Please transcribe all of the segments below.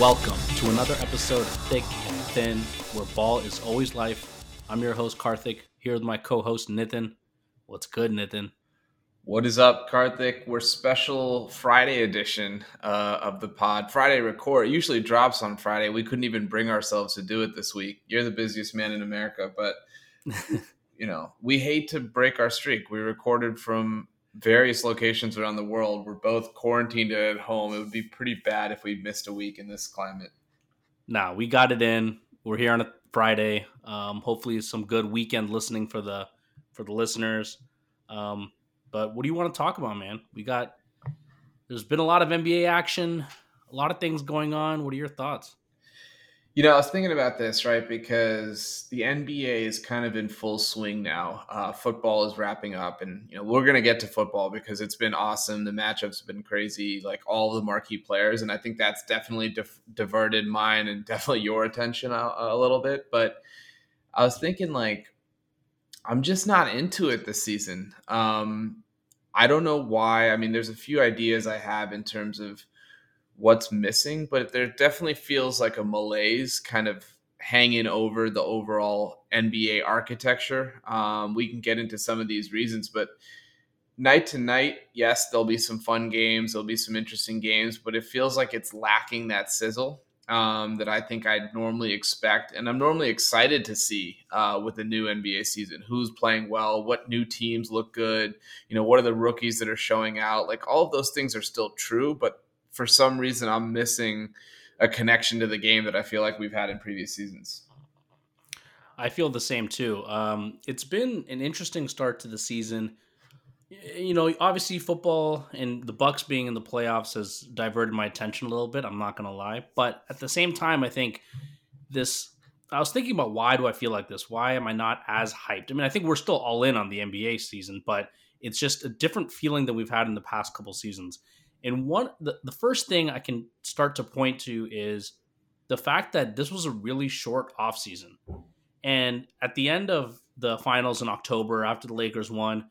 Welcome to another episode of Thick and Thin, where ball is always life. I'm your host, Karthik, here with my co host, Nitin. What's good, Nitin? What is up, Karthik? We're special Friday edition uh, of the pod. Friday record. It usually drops on Friday. We couldn't even bring ourselves to do it this week. You're the busiest man in America, but you know we hate to break our streak. We recorded from various locations around the world. We're both quarantined at home. It would be pretty bad if we missed a week in this climate. Nah, we got it in. We're here on a Friday. Um, hopefully, some good weekend listening for the for the listeners. Um, but what do you want to talk about, man? We got there's been a lot of NBA action, a lot of things going on. What are your thoughts? You know, I was thinking about this, right? Because the NBA is kind of in full swing now. Uh, football is wrapping up, and you know we're gonna get to football because it's been awesome. The matchups have been crazy, like all the marquee players, and I think that's definitely diverted mine and definitely your attention a, a little bit. But I was thinking, like, I'm just not into it this season. Um, I don't know why. I mean, there's a few ideas I have in terms of what's missing, but there definitely feels like a malaise kind of hanging over the overall NBA architecture. Um, we can get into some of these reasons, but night to night, yes, there'll be some fun games, there'll be some interesting games, but it feels like it's lacking that sizzle um, that I think I'd normally expect. And I'm normally excited to see uh, with the new NBA season who's playing well, what new teams look good, you know, what are the rookies that are showing out. Like all of those things are still true, but for some reason I'm missing a connection to the game that I feel like we've had in previous seasons. I feel the same too. Um, it's been an interesting start to the season. You know, obviously football and the Bucks being in the playoffs has diverted my attention a little bit. I'm not going to lie, but at the same time, I think this. I was thinking about why do I feel like this? Why am I not as hyped? I mean, I think we're still all in on the NBA season, but it's just a different feeling than we've had in the past couple seasons. And one the, the first thing I can start to point to is the fact that this was a really short offseason. And at the end of the finals in October, after the Lakers won,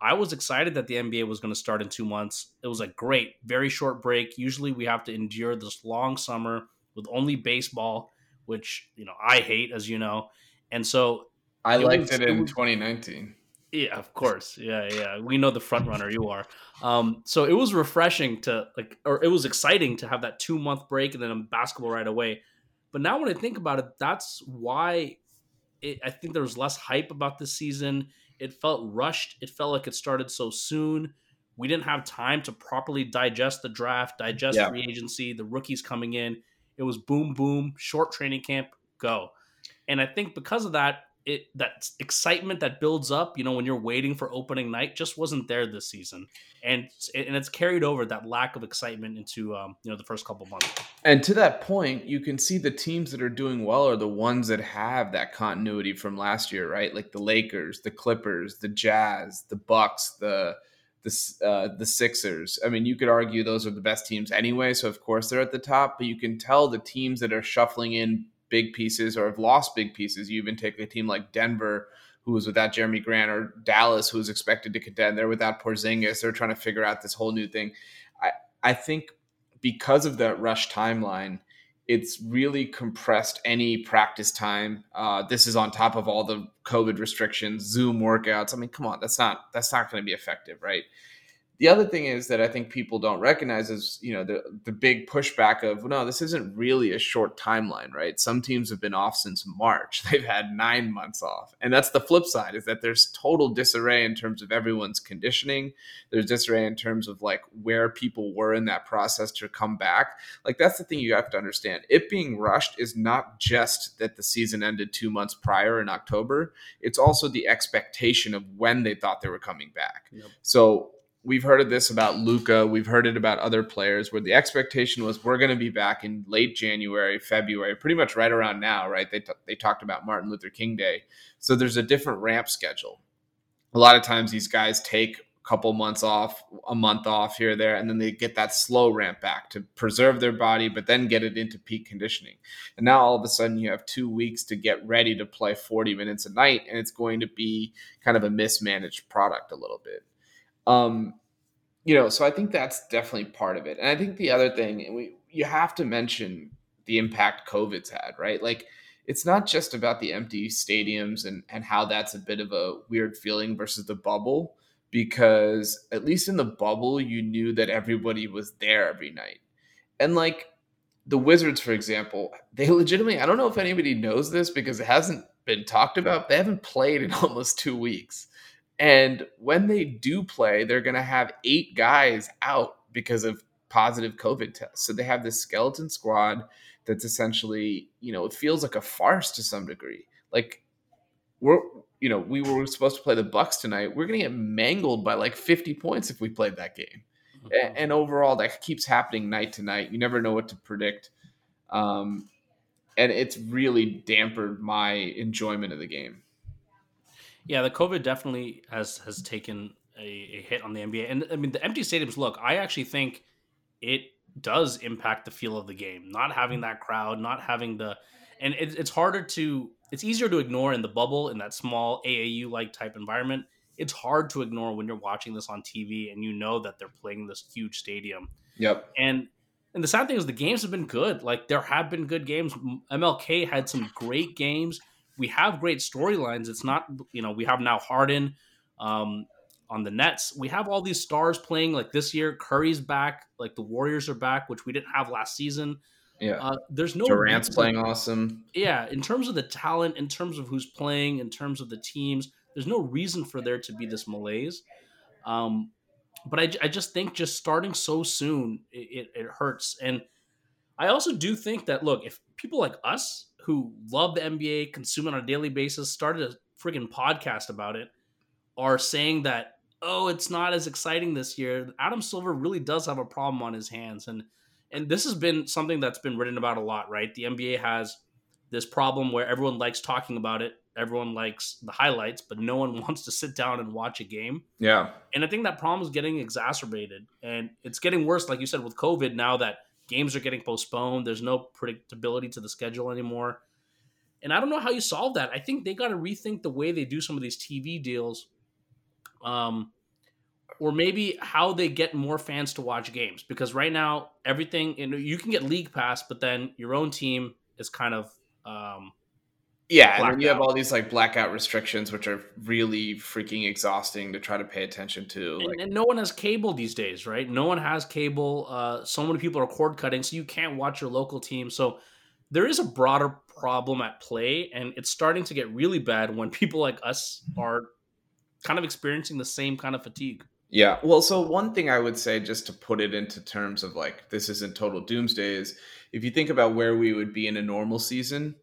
I was excited that the NBA was going to start in two months. It was a great, very short break. Usually we have to endure this long summer with only baseball, which, you know, I hate, as you know. And so I it liked was, it in it was, 2019. Yeah, of course. Yeah, yeah. We know the front runner you are. Um, so it was refreshing to like, or it was exciting to have that two month break and then basketball right away. But now when I think about it, that's why it, I think there was less hype about this season. It felt rushed. It felt like it started so soon. We didn't have time to properly digest the draft, digest yeah. free agency, the rookies coming in. It was boom, boom, short training camp, go. And I think because of that, it that excitement that builds up, you know, when you're waiting for opening night, just wasn't there this season, and and it's carried over that lack of excitement into um, you know the first couple months. And to that point, you can see the teams that are doing well are the ones that have that continuity from last year, right? Like the Lakers, the Clippers, the Jazz, the Bucks, the the uh, the Sixers. I mean, you could argue those are the best teams anyway, so of course they're at the top. But you can tell the teams that are shuffling in big pieces or have lost big pieces. You even take a team like Denver, who was without Jerami Grant, or Dallas, who was expected to contend. They're without Porzingis. They're trying to figure out this whole new thing. I, I think because of that rush timeline, it's really compressed any practice time. Uh, this is on top of all the COVID restrictions, Zoom workouts. I mean, come on, that's not that's not going to be effective, right? The other thing is that I think people don't recognize is you know the the big pushback of no, this isn't really a short timeline, right? Some teams have been off since March; they've had nine months off, and that's the flip side is that there's total disarray in terms of everyone's conditioning. There's disarray in terms of like where people were in that process to come back. Like that's the thing you have to understand. It being rushed is not just that the season ended two months prior in October; it's also the expectation of when they thought they were coming back. Yep. So we've heard of this about Luka. We've heard it about other players where the expectation was we're going to be back in late January, February, pretty much right around now, right? They, t- they talked about Martin Luther King Day. So there's a different ramp schedule. A lot of times these guys take a couple months off, a month off here, there, and then they get that slow ramp back to preserve their body, but then get it into peak conditioning. And now all of a sudden you have two weeks to get ready to play 40 minutes a night, and it's going to be kind of a mismanaged product a little bit. Um, you know, so I think that's definitely part of it. And I think the other thing, we you have to mention the impact COVID's had, right? Like it's not just about the empty stadiums and and how that's a bit of a weird feeling versus the bubble because at least in the bubble you knew that everybody was there every night. And like the Wizards for example, they legitimately I don't know if anybody knows this because it hasn't been talked about. They haven't played in almost 2 weeks. And when they do play, they're going to have 8 guys out because of positive COVID tests. So they have this skeleton squad that's essentially, you know, it feels like a farce to some degree. Like we're, you know, we were supposed to play the Bucks tonight. We're going to get mangled by like 50 points if we played that game. Mm-hmm. And overall, that keeps happening night to night. You never know what to predict. Um, and it's really dampened my enjoyment of the game. Yeah, the COVID definitely has has taken a, a hit on the NBA. And I mean, the empty stadiums. Look, I actually think it does impact the feel of the game. Not having that crowd, not having the, and it, it's harder to, it's easier to ignore in the bubble in that small AAU like type environment. It's hard to ignore when you're watching this on TV and you know that they're playing this huge stadium. Yep. And and the sad thing is the games have been good. Like there have been good games. MLK had some great games. We have great storylines. It's not you know we have now Harden. Um, on the Nets. We have all these stars playing like this year. Curry's back, like the Warriors are back, which we didn't have last season. Yeah, uh, there's no Durant's playing awesome. Yeah, in terms of the talent, in terms of who's playing, in terms of the teams, there's no reason for there to be this malaise. Um, but I, I just think just starting so soon it, it, it hurts, and I also do think that look, if people like us who love the NBA, consume it on a daily basis, started a freaking podcast about it, are saying that oh, it's not as exciting this year. Adam Silver really does have a problem on his hands, and and this has been something that's been written about a lot, right? The NBA has this problem where everyone likes talking about it, everyone likes the highlights, but no one wants to sit down and watch a game. Yeah, and I think that problem is getting exacerbated, and it's getting worse, like you said, with COVID. Now that games are getting postponed, there's no predictability to the schedule anymore. And I don't know how you solve that. I think they got to rethink the way they do some of these TV deals um, or maybe how they get more fans to watch games because right now everything you, know, you can get league pass but then your own team is kind of um, yeah and then you have all these like blackout restrictions which are really freaking exhausting to try to pay attention to and, and no one has cable these days right no one has cable uh, so many people are cord cutting so you can't watch your local team so there is a broader problem at play and it's starting to get really bad when people like us are kind of experiencing the same kind of fatigue. Yeah. Well, so one thing I would say, just to put it into terms of like, this isn't total doomsday, is if you think about where we would be in a normal season,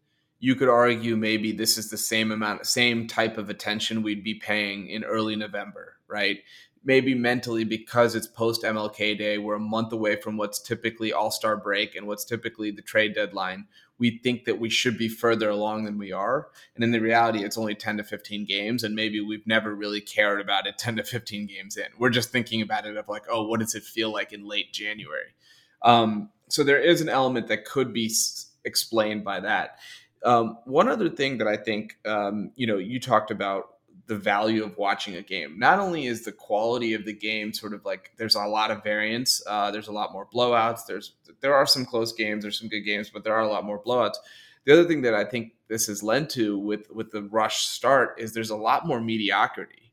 you could argue maybe this is the same amount, same type of attention we'd be paying in early November, right? Maybe mentally because it's post MLK Day, we're a month away from what's typically All Star break and what's typically the trade deadline we think that we should be further along than we are. And in the reality, it's only 10 to 15 games. And maybe we've never really cared about it 10 to 15 games in. We're just thinking about it of like, oh, what does it feel like in late January? Um, so there is an element that could be s- explained by that. Um, one other thing that I think, um, you know, you talked about the value of watching a game. Not only is the quality of the game sort of like there's a lot of variance, uh, there's a lot more blowouts. There's there are some close games, there's some good games, but there are a lot more blowouts. The other thing that I think this has led to with with the rush start is there's a lot more mediocrity.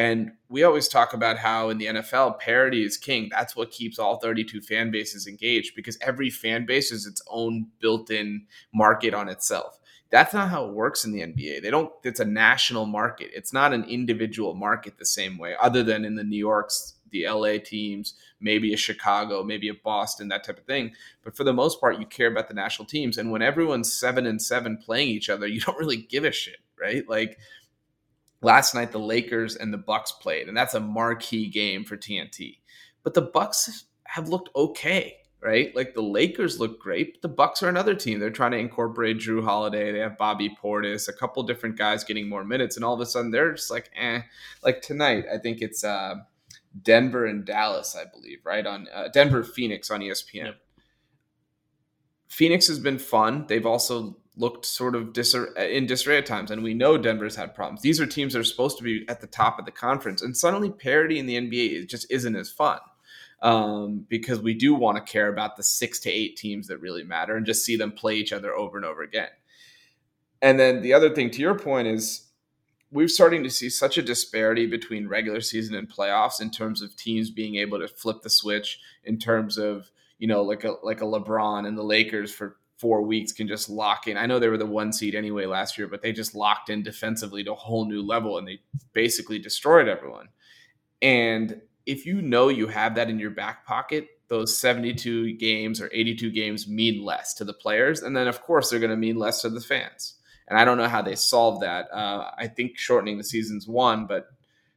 And we always talk about how in the NFL, parity is king. That's what keeps all 32 fan bases engaged because every fan base is its own built in market on itself. That's not how it works in the NBA. They don't, it's a national market. It's not an individual market the same way, other than in the New Yorks, the LA teams, maybe a Chicago, maybe a Boston, that type of thing. But for the most part, you care about the national teams. And when everyone's seven and seven playing each other, you don't really give a shit, right? Like last night, the Lakers and the Bucks played, and that's a marquee game for TNT. But the Bucks have looked okay right? Like the Lakers look great, but the Bucks are another team. They're trying to incorporate Jrue Holiday. They have Bobby Portis, a couple different guys getting more minutes, and all of a sudden they're just like, eh. Like tonight, I think it's uh, Denver and Dallas, I believe, right on uh, Denver Phoenix on ESPN. Yep. Phoenix has been fun. They've also looked sort of in disarray at times, and we know Denver's had problems. These are teams that are supposed to be at the top of the conference, and suddenly parity in the NBA just isn't as fun. um, because we do want to care about the six to eight teams that really matter and just see them play each other over and over again. And then the other thing to your point is we're starting to see such a disparity between regular season and playoffs in terms of teams being able to flip the switch in terms of you know like a like a LeBron and the Lakers for four weeks can just lock in. I know they were the one seed anyway last year, but they just locked in defensively to a whole new level and they basically destroyed everyone. And if you know you have that in your back pocket, those 72 games or 82 games mean less to the players. And then, of course, they're going to mean less to the fans. And I don't know how they solve that. Uh, I think shortening the season's one, but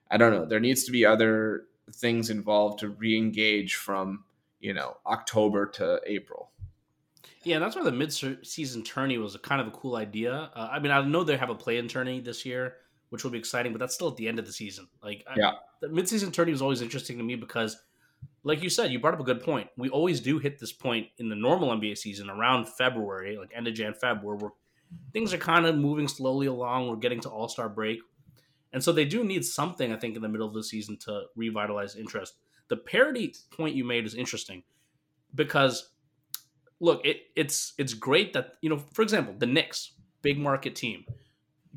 I don't know. There needs to be other things involved to re-engage from you know October to April. Yeah, that's why the mid-season tourney was a kind of a cool idea. Uh, I mean, I know they have a play-in tourney this year, which will be exciting, but that's still at the end of the season. Like, yeah, I, the mid-season tourney was always interesting to me because, like you said, you brought up a good point. We always do hit this point in the normal NBA season around February, like end of Jan, Feb, where we're things are kind of moving slowly along. We're getting to All Star break, and so they do need something, I think, in the middle of the season to revitalize interest. The parity point you made is interesting because look, it, it's it's great that you know, for example, the Knicks, big market team.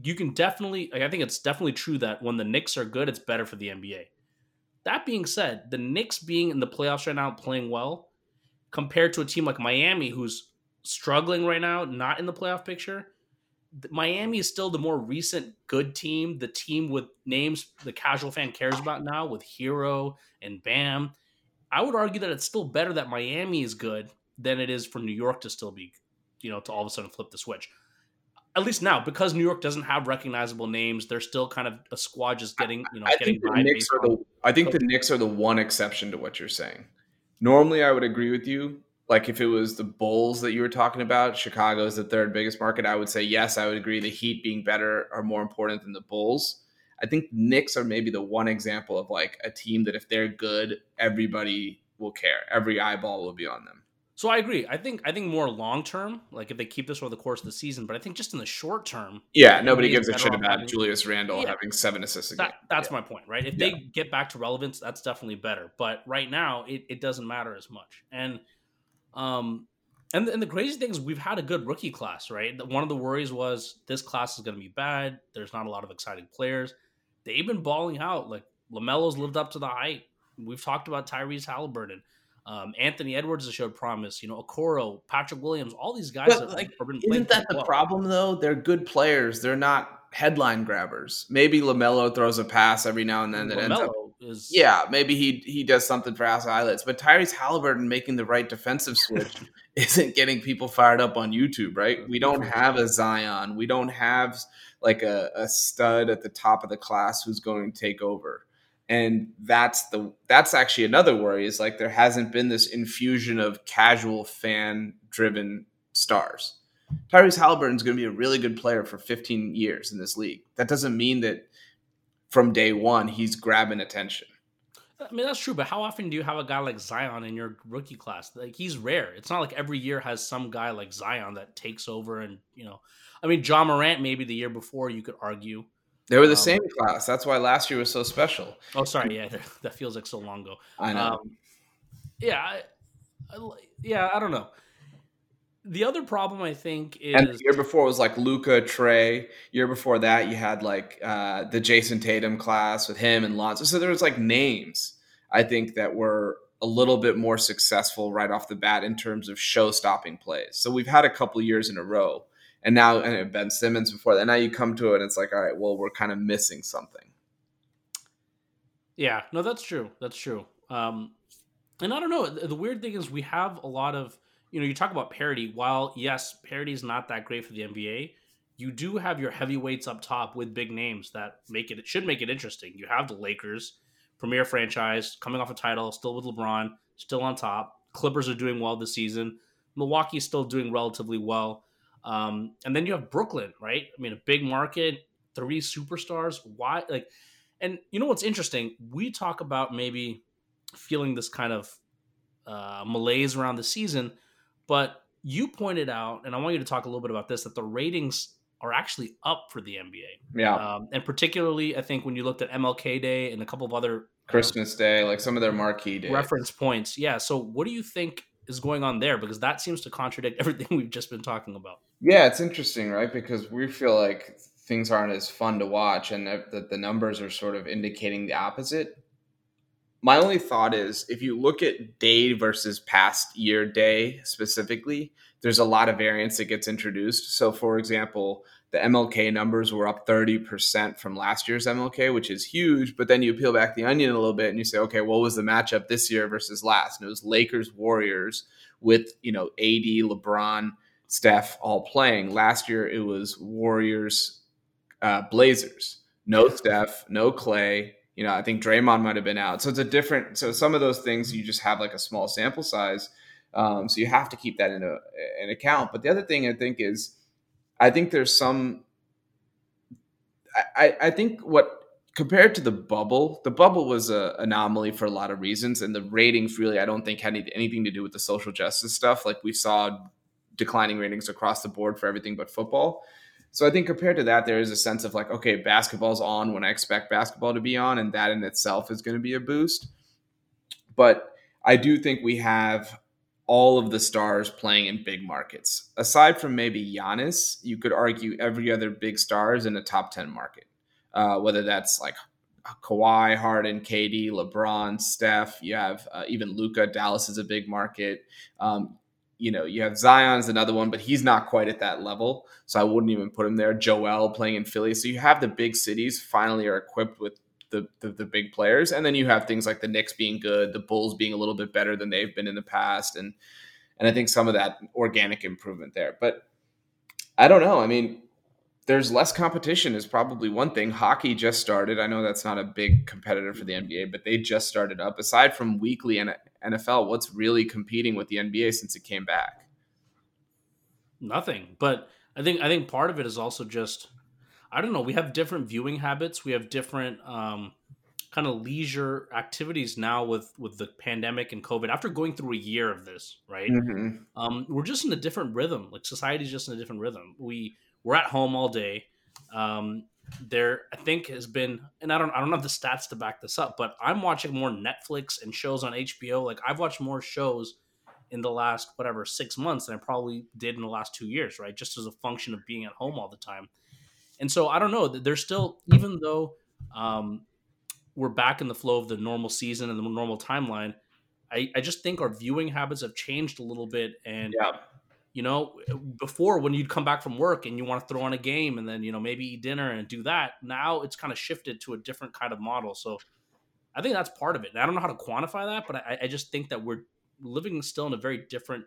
You can definitely, I think it's definitely true that when the Knicks are good, it's better for the NBA. That being said, the Knicks being in the playoffs right now, playing well, compared to a team like Miami, who's struggling right now, not in the playoff picture. Miami is still the more recent good team, the team with names the casual fan cares about now, with Herro and Bam. I would argue that it's still better that Miami is good than it is for New York to still be, you know, to all of a sudden flip the switch. At least now, because New York doesn't have recognizable names, they're still kind of a squad just getting, you know, I getting think the Knicks are the I think the Knicks are the one exception to what you're saying. Normally, I would agree with you. Like if it was the Bulls that you were talking about, Chicago is the third biggest market. I would say yes. I would agree. The Heat being better are more important than the Bulls. I think Knicks are maybe the one example of like a team that if they're good, everybody will care. Every eyeball will be on them. So I agree. I think I think more long term, like if they keep this over the course of the season, but I think just in the short term, yeah, nobody gives a shit about having, Julius Randle yeah, having seven assists that, That's yeah. my point, right? If yeah. they get back to relevance, that's definitely better. But right now, it, it doesn't matter as much. And um, and and the crazy thing is we've had a good rookie class, right? One of the worries was this class is going to be bad. There's not a lot of exciting players. They've been balling out. Like LaMelo's lived up to the hype. We've talked about Tyrese Halliburton. Um, Anthony Edwards has showed promise. You know, Okoro, Patrick Williams, all these guys. But, have, like, isn't that the well. problem though? They're good players. They're not headline grabbers. Maybe LaMelo throws a pass every now and then that ends up. Is, yeah, maybe he he does something for ass eyelids. But Tyrese Halliburton making the right defensive switch isn't getting people fired up on YouTube, right? We don't have a Zion. We don't have like a, a stud at the top of the class who's going to take over and that's the that's actually another worry is like there hasn't been this infusion of casual fan driven stars. Tyrese Halliburton is going to be a really good player for 15 years in this league. That doesn't mean that from day one he's grabbing attention. I mean that's true, but how often do you have a guy like Zion in your rookie class? Like he's rare. It's not like every year has some guy like Zion that takes over and you know. I mean, Ja Morant maybe the year before you could argue. They were the um, same class. That's why last year was so special. Oh, sorry. Yeah, that feels like so long ago. I know. Um, yeah, I, I, yeah. I don't know. The other problem I think is and the year before it was like Luka Trae. Year before that, you had like uh, the Jayson Tatum class with him and Lonzo. So there was like names I think that were a little bit more successful right off the bat in terms of show stopping plays. So we've had a couple years in a row and now and Ben Simmons before that. Now you come to it, and it's like, all right, well, we're kind of missing something. Yeah, no, that's true. That's true. Um, and I don't know. The, weird thing is, we have a lot of you know, you talk about parity. While yes, parity is not that great for the NBA, you do have your heavyweights up top with big names that make it. It should make it interesting. You have the Lakers, premier franchise, coming off a title, still with LeBron, still on top. Clippers are doing well this season. Milwaukee's still doing relatively well. Um, and then you have Brooklyn, right? I mean, a big market, three superstars. Why? Like, and you know what's interesting? We talk about maybe feeling this kind of uh, malaise around the season, but you pointed out, and I want you to talk a little bit about this, that the ratings are actually up for the NBA. Yeah. Um, and particularly, I think when you looked at MLK Day and a couple of other Christmas Day, like some of their marquee days. reference points. Yeah. So what do you think is going on there? Because that seems to contradict everything we've just been talking about. Yeah, it's interesting, right? Because we feel like things aren't as fun to watch, and that the, numbers are sort of indicating the opposite. My only thought is if you look at day versus past year day specifically, there's a lot of variance that gets introduced. So, for example, the MLK numbers were up 30% from last year's MLK, which is huge. But then you peel back the onion a little bit and you say, okay, what was the matchup this year versus last? And it was Lakers Warriors with, you know, AD, LeBron, Steph all playing. Last year it was Warriors, uh, Blazers. No Steph, no Clay. You know, I think Draymond might have been out. So it's a different, so some of those things you just have like a small sample size. Um, so you have to keep that in, a, in account. But the other thing I think is, I think there's some. I, I think what compared to the bubble, the bubble was an anomaly for a lot of reasons, and the ratings really I don't think had any, anything to do with the social justice stuff. Like we saw declining ratings across the board for everything but football. So I think compared to that, there is a sense of like, okay, basketball's on when I expect basketball to be on, and that in itself is going to be a boost. But I do think we have all of the stars playing in big markets. Aside from maybe Giannis, you could argue every other big star is in a top 10 market, uh, whether that's like Kawhi, Harden, KD, LeBron, Steph. You have uh, even Luka. Dallas is a big market. Um, you know, you have Zion's another one, but he's not quite at that level. So I wouldn't even put him there. Joel playing in Philly. So you have the big cities finally are equipped with the, the, the big players, and then you have things like the Knicks being good, the Bulls being a little bit better than they've been in the past, and and I think some of that organic improvement there. But I don't know. I mean, there's less competition is probably one thing. Hockey just started. I know that's not a big competitor for the NBA, but they just started up. Aside from weekly and NFL, what's really competing with the NBA since it came back? Nothing. But I think I think part of it is also just I don't know. We have different viewing habits. We have different um, kind of leisure activities now with with the pandemic and COVID. After going through a year of this, right? Mm-hmm. Um, we're just in a different rhythm. Like society's just in a different rhythm. We we're at home all day. Um, there, I think, has been, and I don't, I don't have the stats to back this up, but I'm watching more Netflix and shows on HBO. Like I've watched more shows in the last whatever six months than I probably did in the last two years, right? Just as a function of being at home all the time. And so I don't know. There's still, even though um, we're back in the flow of the normal season and the normal timeline, I, I just think our viewing habits have changed a little bit. And, yeah. you know, before when you'd come back from work and you want to throw on a game and then, you know, maybe eat dinner and do that, now it's kind of shifted to a different kind of model. So I think that's part of it. And I don't know how to quantify that, but I, I just think that we're living still in a very different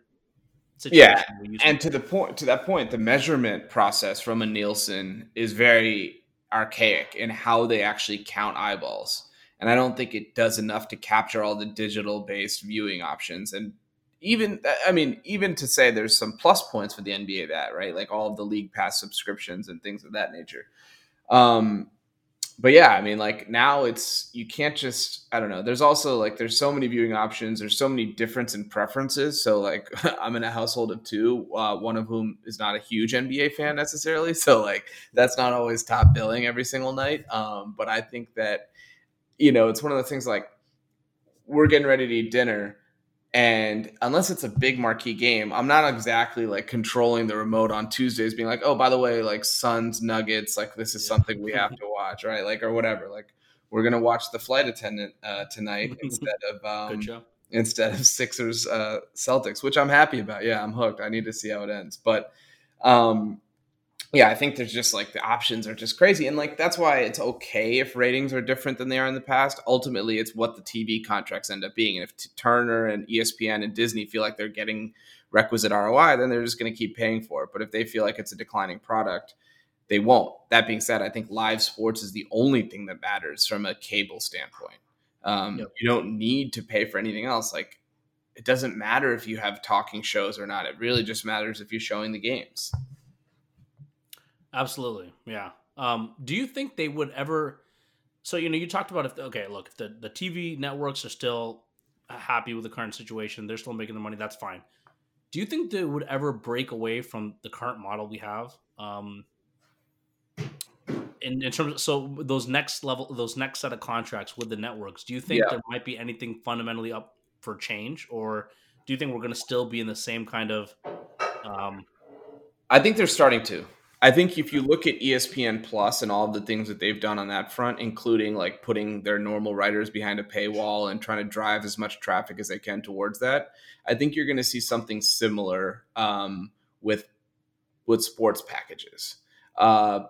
yeah, and to the point, to that point, the measurement process from a Nielsen is very archaic in how they actually count eyeballs, and I don't think it does enough to capture all the digital-based viewing options. And even, I mean, even to say there's some plus points for the NBA that right, like all of the league pass subscriptions and things of that nature. Um, but yeah, I mean, like now it's you can't just I don't know. There's also like there's so many viewing options. There's so many difference in preferences. So like I'm in a household of two, uh, one of whom is not a huge NBA fan necessarily. So like that's not always top billing every single night. Um, but I think that you know it's one of the things like we're getting ready to eat dinner and unless it's a big marquee game, I'm not exactly like controlling the remote on Tuesdays, being like, oh, by the way, like Suns Nuggets, like this is something we have to watch, right? Like or whatever. Like we're gonna watch the flight attendant uh, tonight instead of um, instead of Sixers uh, Celtics, which I'm happy about. Yeah, I'm hooked. I need to see how it ends, but um, yeah, I think there's just like the options are just crazy. And like that's why it's okay if ratings are different than they are in the past. Ultimately, it's what the TV contracts end up being. And if Turner and ESPN and Disney feel like they're getting requisite ROI, then they're just going to keep paying for it. But if they feel like it's a declining product, they won't. That being said, I think live sports is the only thing that matters from a cable standpoint. Um, yep. You don't need to pay for anything else. Like it doesn't matter if you have talking shows or not. It really just matters if you're showing the games. Absolutely, yeah. Um, do you think they would ever? So you know, you talked about if okay, look, if the the TV networks are still happy with the current situation, they're still making the money. That's fine. Do you think they would ever break away from the current model we have? Um, in, in terms of so those next level those next set of contracts with the networks do you think yeah. there might be anything fundamentally up for change or do you think we're going to still be in the same kind of um, i think they're starting to i think if you look at espn plus and all of the things that they've done on that front including like putting their normal writers behind a paywall and trying to drive as much traffic as they can towards that i think you're going to see something similar um, with with sports packages uh,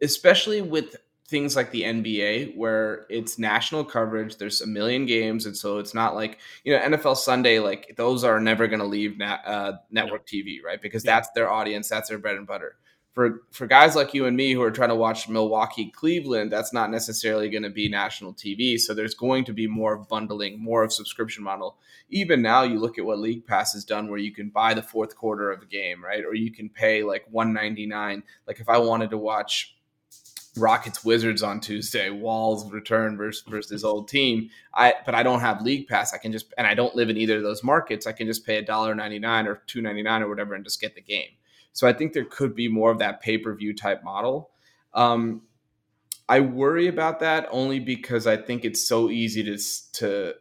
especially with things like the NBA where it's national coverage. There's a million games, and so it's not like you know NFL Sunday. Like those are never going to leave na- uh, network TV, right? Because yeah. that's their audience, that's their bread and butter. For for guys like you and me who are trying to watch Milwaukee, Cleveland, that's not necessarily going to be national TV. So there's going to be more bundling, more of subscription model. Even now, you look at what League Pass has done, where you can buy the fourth quarter of a game, right? Or you can pay like 199. Like if I wanted to watch Rockets Wizards on Tuesday, Wall's return versus versus his old team. I but I don't have League Pass. I can just and I don't live in either of those markets. I can just pay a dollar ninety nine or two ninety nine or whatever and just get the game. So I think there could be more of that pay per view type model. Um, I worry about that only because I think it's so easy to to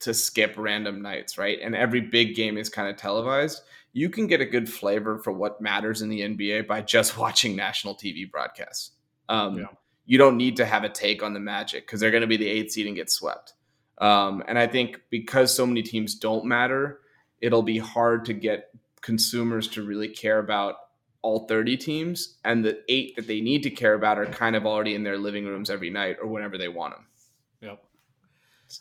to skip random nights, right? And every big game is kind of televised. You can get a good flavor for what matters in the NBA by just watching national TV broadcasts. Um, yeah. You don't need to have a take on the Magic because they're going to be the eighth seed and get swept. Um, and I think because so many teams don't matter, it'll be hard to get consumers to really care about all 30 teams. And the eight that they need to care about are kind of already in their living rooms every night or whenever they want them. Yep.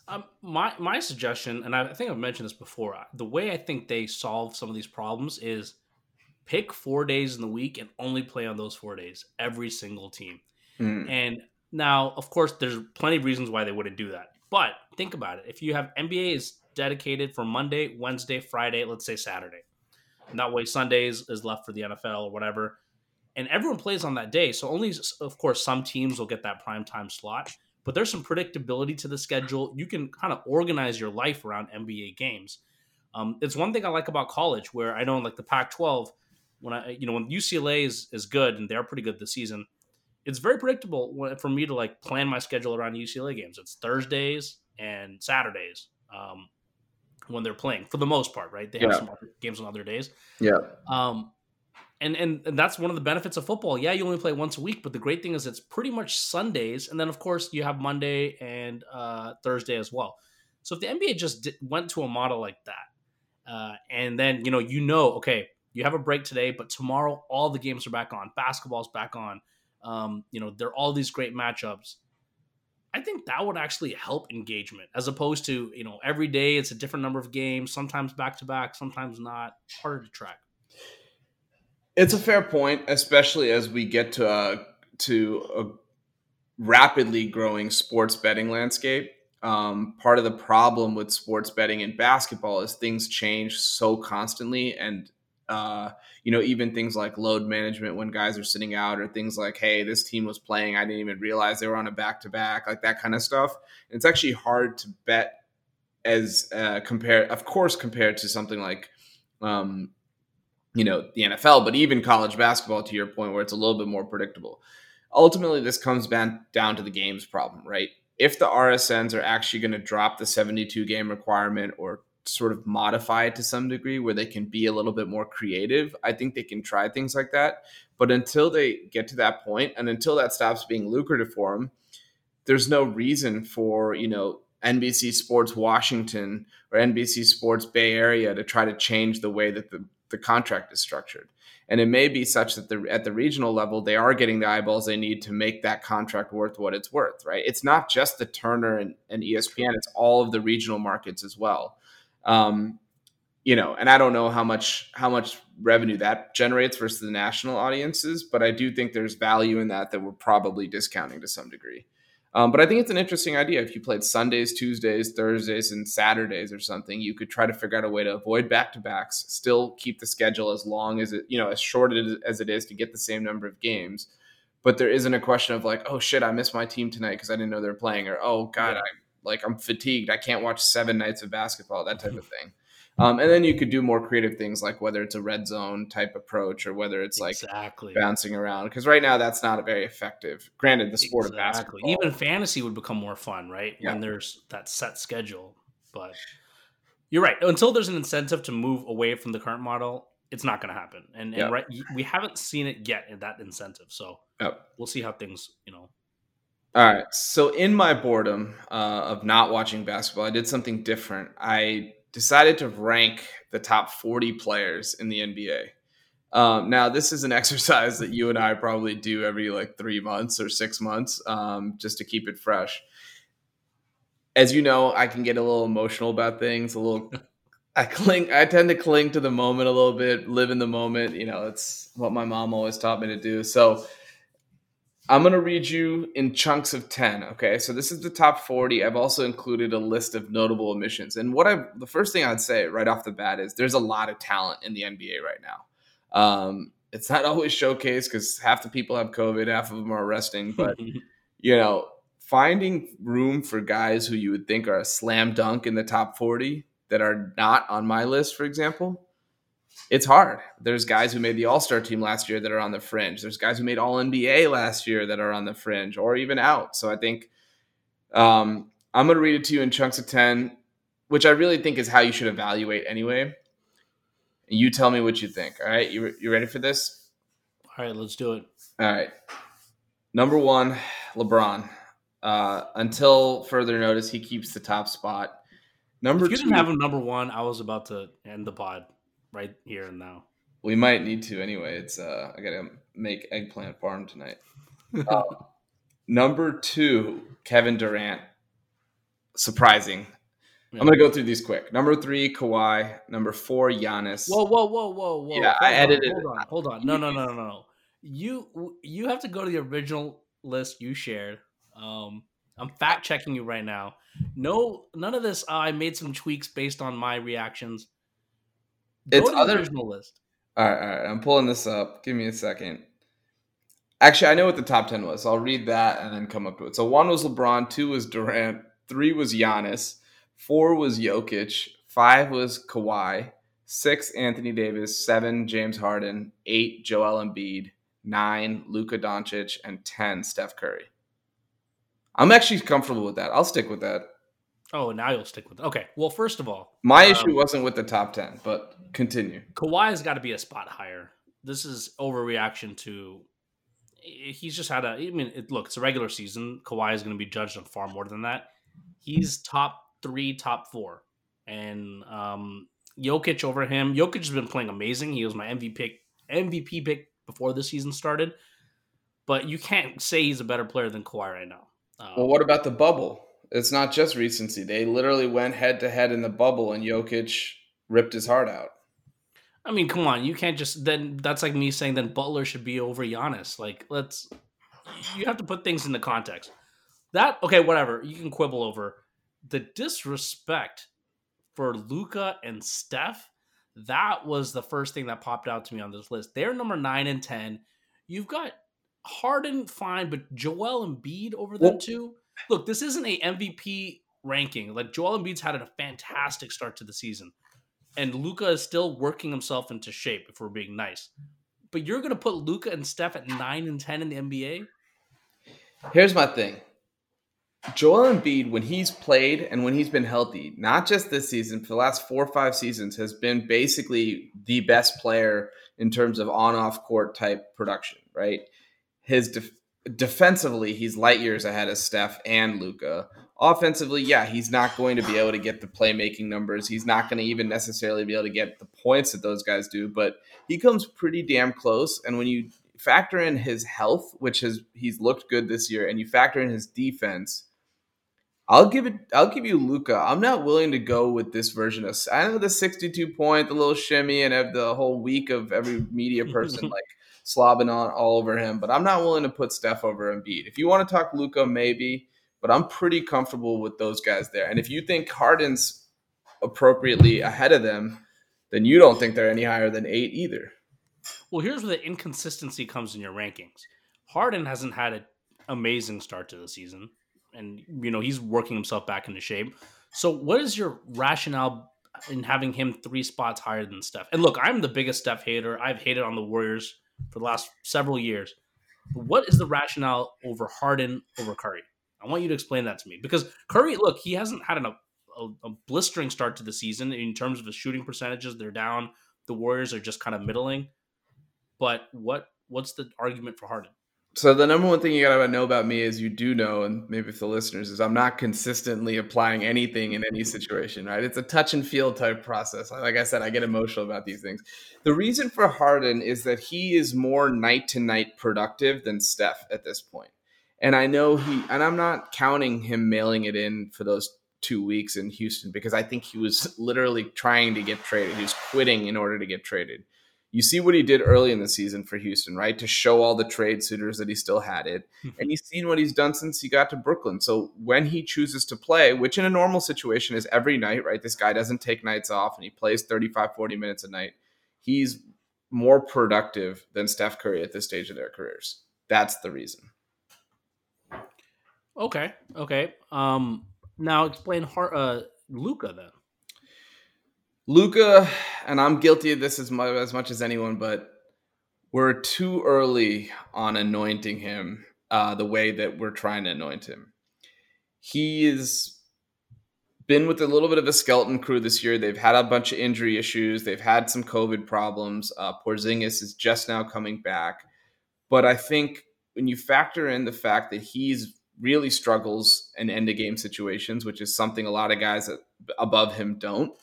Um, my my suggestion, and I think I've mentioned this before, the way I think they solve some of these problems is pick four days in the week and only play on those four days, every single team. Mm. And now, of course, there's plenty of reasons why they wouldn't do that. But think about it. If you have NBA is dedicated for Monday, Wednesday, Friday, let's say Saturday. And that way Sundays is left for the NFL or whatever. And everyone plays on that day. So only of course some teams will get that prime time slot, but there's some predictability to the schedule. You can kind of organize your life around NBA games. Um, it's one thing I like about college where I know like the Pac 12, when I you know when UCLA is is good and they're pretty good this season, it's very predictable for me to like plan my schedule around UCLA games. It's Thursdays and Saturdays um, when they're playing for the most part, right? They have yeah. some games on other days. Yeah. Um, and, and and that's one of the benefits of football. Yeah, you only play once a week, but the great thing is it's pretty much Sundays, and then of course you have Monday and uh, Thursday as well. So if the NBA just did, went to a model like that, uh, and then you know you know okay you have a break today, but tomorrow all the games are back on. Basketball's back on. Um, you know, there are all these great matchups. I think that would actually help engagement as opposed to, you know, every day it's a different number of games, sometimes back to back, sometimes not. Harder to track. It's a fair point, especially as we get to a, to a rapidly growing sports betting landscape. Um, part of the problem with sports betting in basketball is things change so constantly and uh, you know, even things like load management when guys are sitting out, or things like, hey, this team was playing, I didn't even realize they were on a back to back, like that kind of stuff. And it's actually hard to bet as uh, compared, of course, compared to something like, um, you know, the NFL, but even college basketball, to your point, where it's a little bit more predictable. Ultimately, this comes down to the games problem, right? If the RSNs are actually going to drop the 72 game requirement or sort of modify it to some degree where they can be a little bit more creative. I think they can try things like that. But until they get to that point and until that stops being lucrative for them, there's no reason for, you know, NBC Sports Washington or NBC Sports Bay Area to try to change the way that the, the contract is structured. And it may be such that the, at the regional level, they are getting the eyeballs they need to make that contract worth what it's worth, right? It's not just the Turner and, and ESPN, it's all of the regional markets as well. Um, you know, and I don't know how much how much revenue that generates versus the national audiences, but I do think there's value in that that we're probably discounting to some degree. Um, but I think it's an interesting idea. If you played Sundays, Tuesdays, Thursdays, and Saturdays or something, you could try to figure out a way to avoid back to backs, still keep the schedule as long as it, you know, as short as it is to get the same number of games. But there isn't a question of like, oh shit, I missed my team tonight because I didn't know they're playing, or oh god, yeah. I like I'm fatigued. I can't watch seven nights of basketball, that type of thing. Um, and then you could do more creative things like whether it's a red zone type approach or whether it's like exactly bouncing around. Because right now that's not very effective. Granted, the sport exactly. of basketball, even fantasy would become more fun, right? Yeah. When there's that set schedule. But you're right. Until there's an incentive to move away from the current model, it's not going to happen. And, and right, we haven't seen it yet in that incentive. So yep. we'll see how things, you know. All right. So in my boredom uh, of not watching basketball, I did something different. I decided to rank the top 40 players in the NBA. Um, now, this is an exercise that you and I probably do every like three months or six months um, just to keep it fresh. As you know, I can get a little emotional about things, a little. I cling. I tend to cling to the moment a little bit, live in the moment. You know, it's what my mom always taught me to do. So, I'm going to read you in chunks of 10. Okay. So this is the top 40. I've also included a list of notable omissions. And what I, the first thing I'd say right off the bat is there's a lot of talent in the NBA right now. Um, it's not always showcased because half the people have COVID, half of them are resting. But, you know, finding room for guys who you would think are a slam dunk in the top 40 that are not on my list, for example, it's hard. There's guys who made the All Star team last year that are on the fringe. There's guys who made All NBA last year that are on the fringe or even out. So I think um, I'm going to read it to you in chunks of 10, which I really think is how you should evaluate anyway. You tell me what you think. All right. You, you ready for this? All right. Let's do it. All right. Number one, LeBron. Uh, until further notice, he keeps the top spot. Number if you two, didn't have him number one, I was about to end the pod right here and now. We might need to anyway. It's uh, I gotta make eggplant farm tonight. uh, number two, Kevin Durant. Surprising. Yeah. I'm gonna go through these quick. Number three, Kawhi. Number four, Giannis. Whoa, whoa, whoa, whoa, whoa! Yeah, hold I edited. hold on, hold on. No, no, no, no, no. You you have to go to the original list you shared. Um, I'm fact checking you right now. No, none of this. Uh, I made some tweaks based on my reactions. It's other original list. All right, all right. I'm pulling this up. Give me a second. Actually, I know what the top ten was. I'll read that and then come up to it. So one was LeBron, two was Durant, three was Giannis, four was Jokic, five was Kawhi, six Anthony Davis, seven James Harden, eight Joel Embiid, nine Luka Doncic, and ten Steph Curry. I'm actually comfortable with that. I'll stick with that. Oh, now you'll stick with it. Okay. Well, first of all, my um, issue wasn't with the top 10, but continue. Kawhi's got to be a spot higher. This is overreaction to. He's just had a. I mean, it, look, it's a regular season. Kawhi is going to be judged on far more than that. He's top three, top four. And um, Jokic over him. Jokic has been playing amazing. He was my MVP pick, MVP pick before the season started. But you can't say he's a better player than Kawhi right now. Um, well, what about the bubble? It's not just recency. They literally went head to head in the bubble, and Jokic ripped his heart out. I mean, come on, you can't just then. That's like me saying then Butler should be over Giannis. Like, let's. You have to put things into context. That okay, whatever. You can quibble over the disrespect for Luka and Steph. That was the first thing that popped out to me on this list. They're number nine and ten. You've got Harden, fine, but Joel Embiid over them well, too look, this isn't a MVP ranking. Like Joel Embiid's had a fantastic start to the season, and Luka is still working himself into shape. If we're being nice, but you're going to put Luka and Steph at nine and ten in the NBA. Here's my thing. Joel Embiid, when he's played and when he's been healthy, not just this season, for the last four or five seasons, has been basically the best player in terms of on-off court type production. Right, his def- defensively, he's light years ahead of Steph and Luka. Offensively, yeah, he's not going to be able to get the playmaking numbers. He's not going to even necessarily be able to get the points that those guys do, but he comes pretty damn close. And when you factor in his health, which has he's looked good this year, and you factor in his defense, I'll give it. I'll give you Luka. I'm not willing to go with this version of. I know the 62 point, the little shimmy, and have the whole week of every media person like slobbing on all over him. But I'm not willing to put Steph over Embiid. If you want to talk Luka, maybe, but I'm pretty comfortable with those guys there. And if you think Harden's appropriately ahead of them, then you don't think they're any higher than eight either. Well, here's where the inconsistency comes in your rankings. Harden hasn't had an amazing start to the season, and you know he's working himself back into shape. So, what is your rationale in having him three spots higher than Steph. And look, I'm the biggest Steph hater. I've hated on the Warriors for the last several years. But what is the rationale over Harden over Curry? I want you to explain that to me because Curry, look, he hasn't had an, a, a blistering start to the season in terms of his shooting percentages. They're down. The Warriors are just kind of middling. But what what's the argument for Harden? So the number one thing you gotta know about me is you do know, and maybe for the listeners, is I'm not consistently applying anything in any situation, right? It's a touch and feel type process. Like I said, I get emotional about these things. The reason for Harden is that he is more night to night productive than Steph at this point. And I know he, and I'm not counting him mailing it in for those two weeks in Houston because I think he was literally trying to get traded. He was quitting in order to get traded you see what he did early in the season for Houston, right? To show all the trade suitors that he still had it. Mm-hmm. And you've seen what he's done since he got to Brooklyn. So when he chooses to play, which in a normal situation is every night, right? This guy doesn't take nights off and he plays 35, 40 minutes a night. He's more productive than Steph Curry at this stage of their careers. That's the reason. Okay. Okay. Um, now explain uh, Luka then. Luka, and I'm guilty of this as much, as much as anyone, but we're too early on anointing him uh, the way that we're trying to anoint him. He's been with a little bit of a skeleton crew this year. They've had a bunch of injury issues. They've had some COVID problems. Uh, Porzingis is just now coming back, but I think when you factor in the fact that he's really struggles in end of game situations, which is something a lot of guys above him don't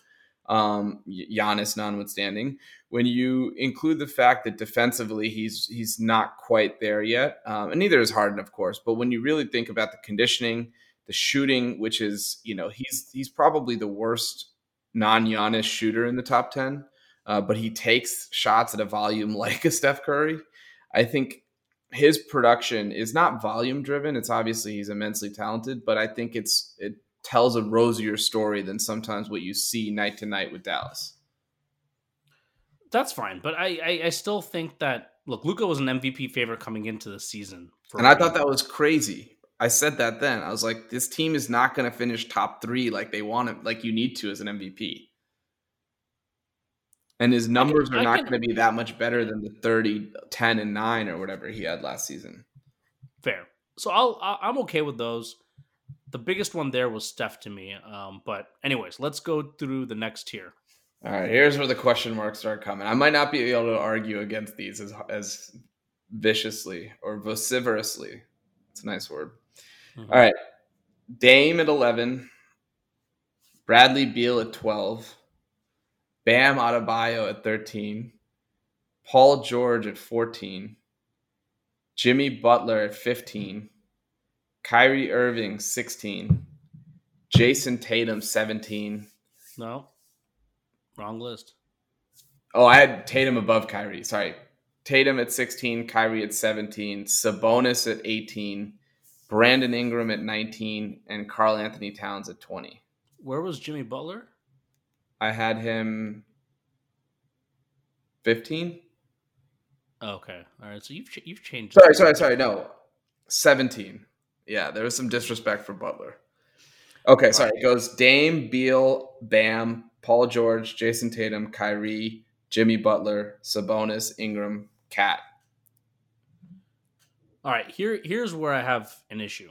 um, Giannis notwithstanding. When you include the fact that defensively he's he's not quite there yet, um, and neither is Harden, of course. But when you really think about the conditioning, the shooting, which is you know he's he's probably the worst non Giannis shooter in the top ten, uh, but he takes shots at a volume like a Steph Curry. I think his production is not volume driven. It's obviously he's immensely talented, but I think it's it tells a rosier story than sometimes what you see night to night with Dallas. That's fine, but I, I, I still think that look, Luka was an MVP favorite coming into the season, and I thought that was crazy. I said that then. I was like, this team is not going to finish top three like they want it, like you need to as an MVP. And his numbers can, are not going to be that much better than the 30, 10, and 9 or whatever he had last season. Fair. So I'll I'm okay with those the biggest one there was Steph to me. Um, but anyways, let's go through the next tier. All right, here's where the question marks start coming. I might not be able to argue against these as as viciously or vociferously. It's a nice word. Mm-hmm. All right, Dame at eleven, Bradley Beal at twelve, Bam Adebayo at thirteen, Paul George at fourteen, Jimmy Butler at fifteen. Kyrie Irving, 16. Jayson Tatum, 17. No. Wrong list. Oh, I had Tatum above Kyrie. Sorry. Tatum at 16, Kyrie at 17, Sabonis at 18, Brandon Ingram at 19, and Karl-Anthony Towns at 20. Where was Jimmy Butler? I had him 15. Okay. All right. So you've you've changed. Sorry, sorry, sorry. No. 17. Yeah, there was some disrespect for Butler. Okay, sorry. It goes Dame, Beal, Bam, Paul George, Jayson Tatum, Kyrie, Jimmy Butler, Sabonis, Ingram, KAT. All right, here here's where I have an issue.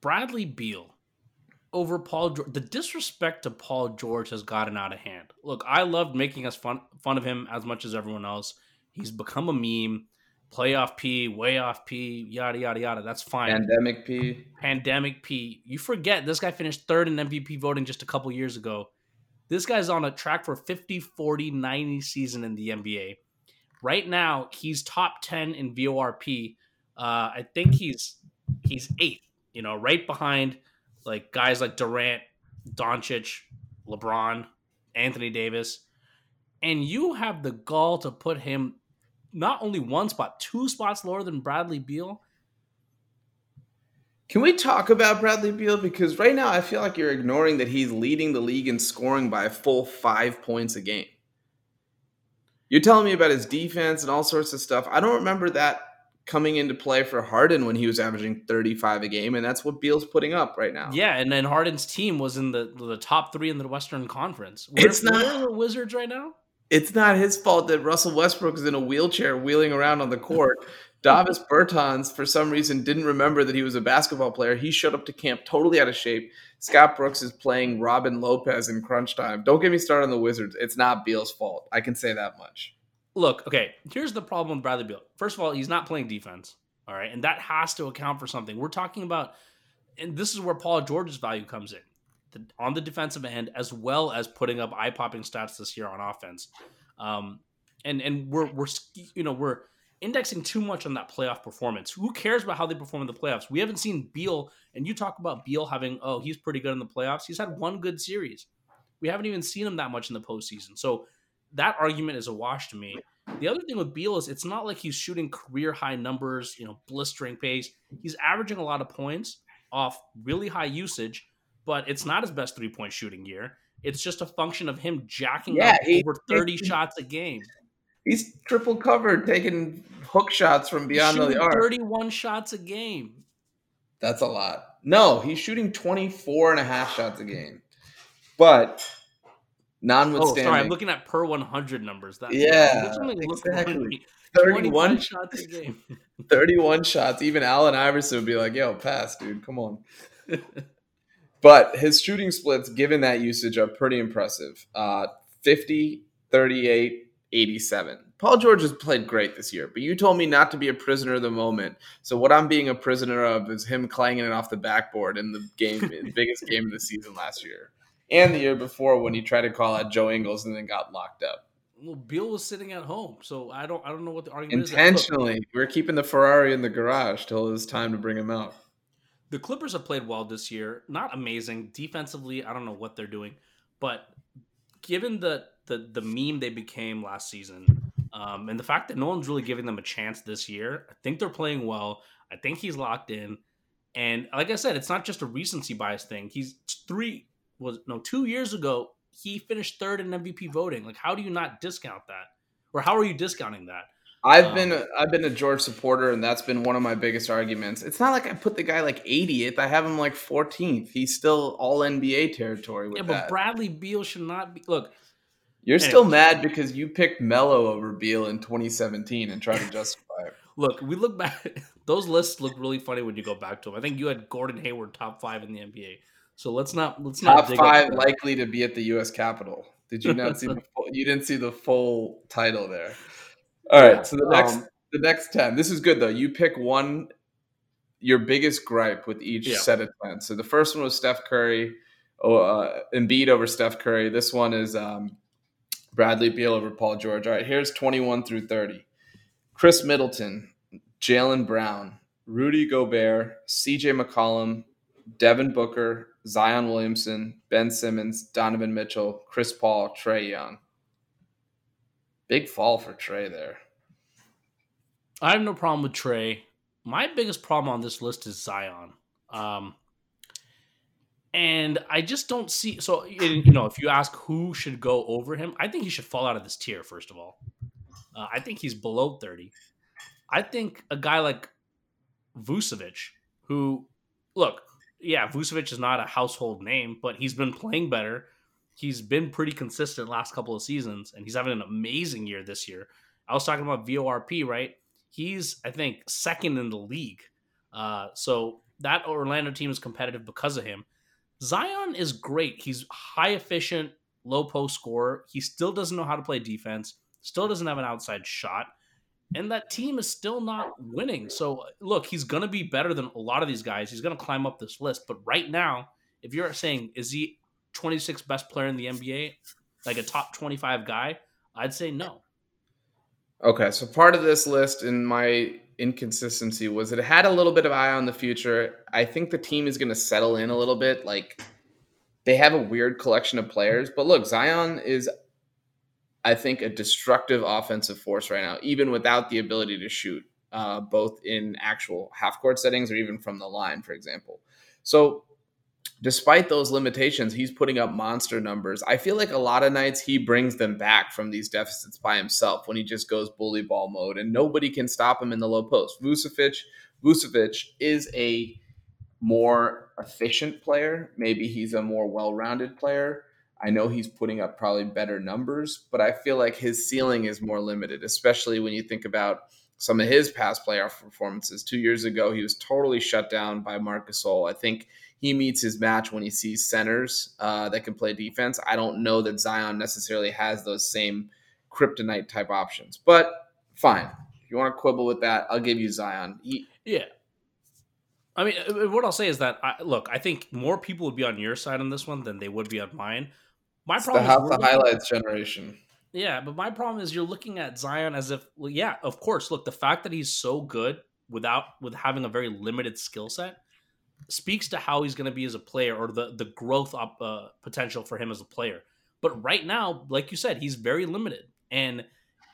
Bradley Beal over Paul George. The disrespect to Paul George has gotten out of hand. Look, I loved making us fun fun of him as much as everyone else. He's become a meme playoff P, way off P, yada yada yada. That's fine. Pandemic P. Pandemic P. You forget this guy finished third in MVP voting just a couple years ago. This guy's on a track for 50, 40, 90 season in the NBA. Right now, he's top 10 in VORP. Uh, I think he's he's eighth, you know, right behind like guys like Durant, Doncic, LeBron, Anthony Davis. And you have the gall to put him not only one spot, two spots lower than Bradley Beal. Can we talk about Bradley Beal? Because right now I feel like you're ignoring that he's leading the league in scoring by a full five points a game. You're telling me about his defense and all sorts of stuff. I don't remember that coming into play for Harden when he was averaging 35 a game, and that's what Beal's putting up right now. Yeah, and then Harden's team was in the the top three in the Western Conference. Where, It's not- where are the Wizards right now? It's not his fault that Russell Westbrook is in a wheelchair wheeling around on the court. Davis Bertans, for some reason, didn't remember that he was a basketball player. He showed up to camp totally out of shape. Scott Brooks is playing Robin Lopez in crunch time. Don't get me started on the Wizards. It's not Beal's fault. I can say that much. Look, okay, here's the problem with Bradley Beal. First of all, he's not playing defense. All right, and that has to account for something. We're talking about, and this is where Paul George's value comes in the, on the defensive end, as well as putting up eye popping stats this year on offense. Um, and and we're we're you know we're indexing too much on that playoff performance. Who cares about how they perform in the playoffs? We haven't seen Beal, and you talk about Beal having oh he's pretty good in the playoffs. He's had one good series. We haven't even seen him that much in the postseason. So that argument is a wash to me. The other thing with Beal is it's not like he's shooting career high numbers, you know, blistering pace. He's averaging a lot of points off really high usage, but it's not his best three point shooting year. It's just a function of him jacking Yeah, up he- over 30 shots a game. He's triple covered, taking hook shots from beyond the arc. 31 shots a game. That's a lot. No, he's shooting 24 and a half shots a game. But Oh, sorry, I'm looking at per 100 numbers. That Yeah, which only look exactly. 31, shots a game. 31 shots. Even Allen Iverson would be like, yo, pass, dude. Come on. But his shooting splits, given that usage, are pretty impressive. Uh, 50, 38, 87. Paul George has played great this year, but you told me not to be a prisoner of the moment. So what I'm being a prisoner of is him clanging it off the backboard in the game, the biggest game of the season last year, and the year before when he tried to call out Joe Ingles and then got locked up well, Beal was sitting at home, so I don't I don't know what the argument is. intentionally. We are keeping the Ferrari in the garage till it's time to bring him out. The Clippers have played well this year. Not amazing defensively. I don't know what they're doing, but given the the the meme they became last season, um, and the fact that no one's really giving them a chance this year, I think they're playing well. I think he's locked in, and like I said, it's not just a recency bias thing. He's three was no two years ago. He finished third in MVP voting. Like, how do you not discount that, or how are you discounting that? I've Um, been a, I've been a George supporter, and that's been one of my biggest arguments. It's not like I put the guy like 80th; I have him like 14th. He's still all NBA territory Yeah, but that. Bradley Beal should not be. Look, You're still mad because you picked Melo over Beal in 2017 and tried to justify it. Look, we look back. Those lists look really funny when you go back to them. I think you had Gordon Hayward top five in the NBA. So let's not let's not Top dig five likely to be at the U.S. Capitol. Did you not see the full, you didn't see the full title there? All right, Yeah, so the next um, the next ten. This is good though. You pick one your biggest gripe with each Yeah. set of ten. So the first one was Steph Curry, oh, uh, Embiid over Steph Curry. This one is um, Bradley Beal over Paul George. All right, here's 21 through 30. Khris Middleton, Jaylen Brown, Rudy Gobert, C.J. McCollum, Devin Booker, Zion Williamson, Ben Simmons, Donovan Mitchell, Chris Paul, Trae Young. Big fall for Trae there. I have no problem with Trae. My biggest problem on this list is Zion. Um, and I just don't see. So, you know, if you ask who should go over him, I think he should fall out of this tier, first of all. Uh, I think he's below 30. I think a guy like Vucevic, who, look, yeah, Vucevic is not a household name, but he's been playing better. He's been pretty consistent last couple of seasons, and he's having an amazing year this year. I was talking about VORP, right? He's, I think, second in the league. Uh, so that Orlando team is competitive because of him. Zion is great. He's high efficient, low post scorer. He still doesn't know how to play defense, still doesn't have an outside shot. And that team is still not winning. So, look, he's going to be better than a lot of these guys. He's going to climb up this list. But right now, if you're saying, is he 26th best player in the NBA, like a top 25 guy, I'd say no. Okay, so part of this list in my inconsistency was it had a little bit of eye on the future. I think the team is going to settle in a little bit. Like they have a weird collection of players, but look, Zion is, I think, a destructive offensive force right now, even without the ability to shoot, uh, both in actual half court settings or even from the line, for example. So despite those limitations, he's putting up monster numbers. I feel like a lot of nights he brings them back from these deficits by himself when he just goes bully ball mode, and nobody can stop him in the low post. Vucevic, Vucevic is a more efficient player. Maybe he's a more well-rounded player. I know he's putting up probably better numbers, but I feel like his ceiling is more limited, especially when you think about some of his past playoff performances. Two years ago, he was totally shut down by Marc Gasol. I think he meets his match when he sees centers uh, that can play defense. I don't know that Zion necessarily has those same kryptonite type options, but fine. If you want to quibble with that, I'll give you Zion. He, yeah. I mean, uh, what I'll say is that I, look, I think more people would be on your side on this one than they would be on mine. My problem the, is the highlights generation. Yeah, but my problem is you're looking at Zion as if, well, yeah, of course. Look, the fact that he's so good without with having a very limited skill set speaks to how he's going to be as a player or the the growth up uh, potential for him as a player. But right now, like you said, he's very limited. And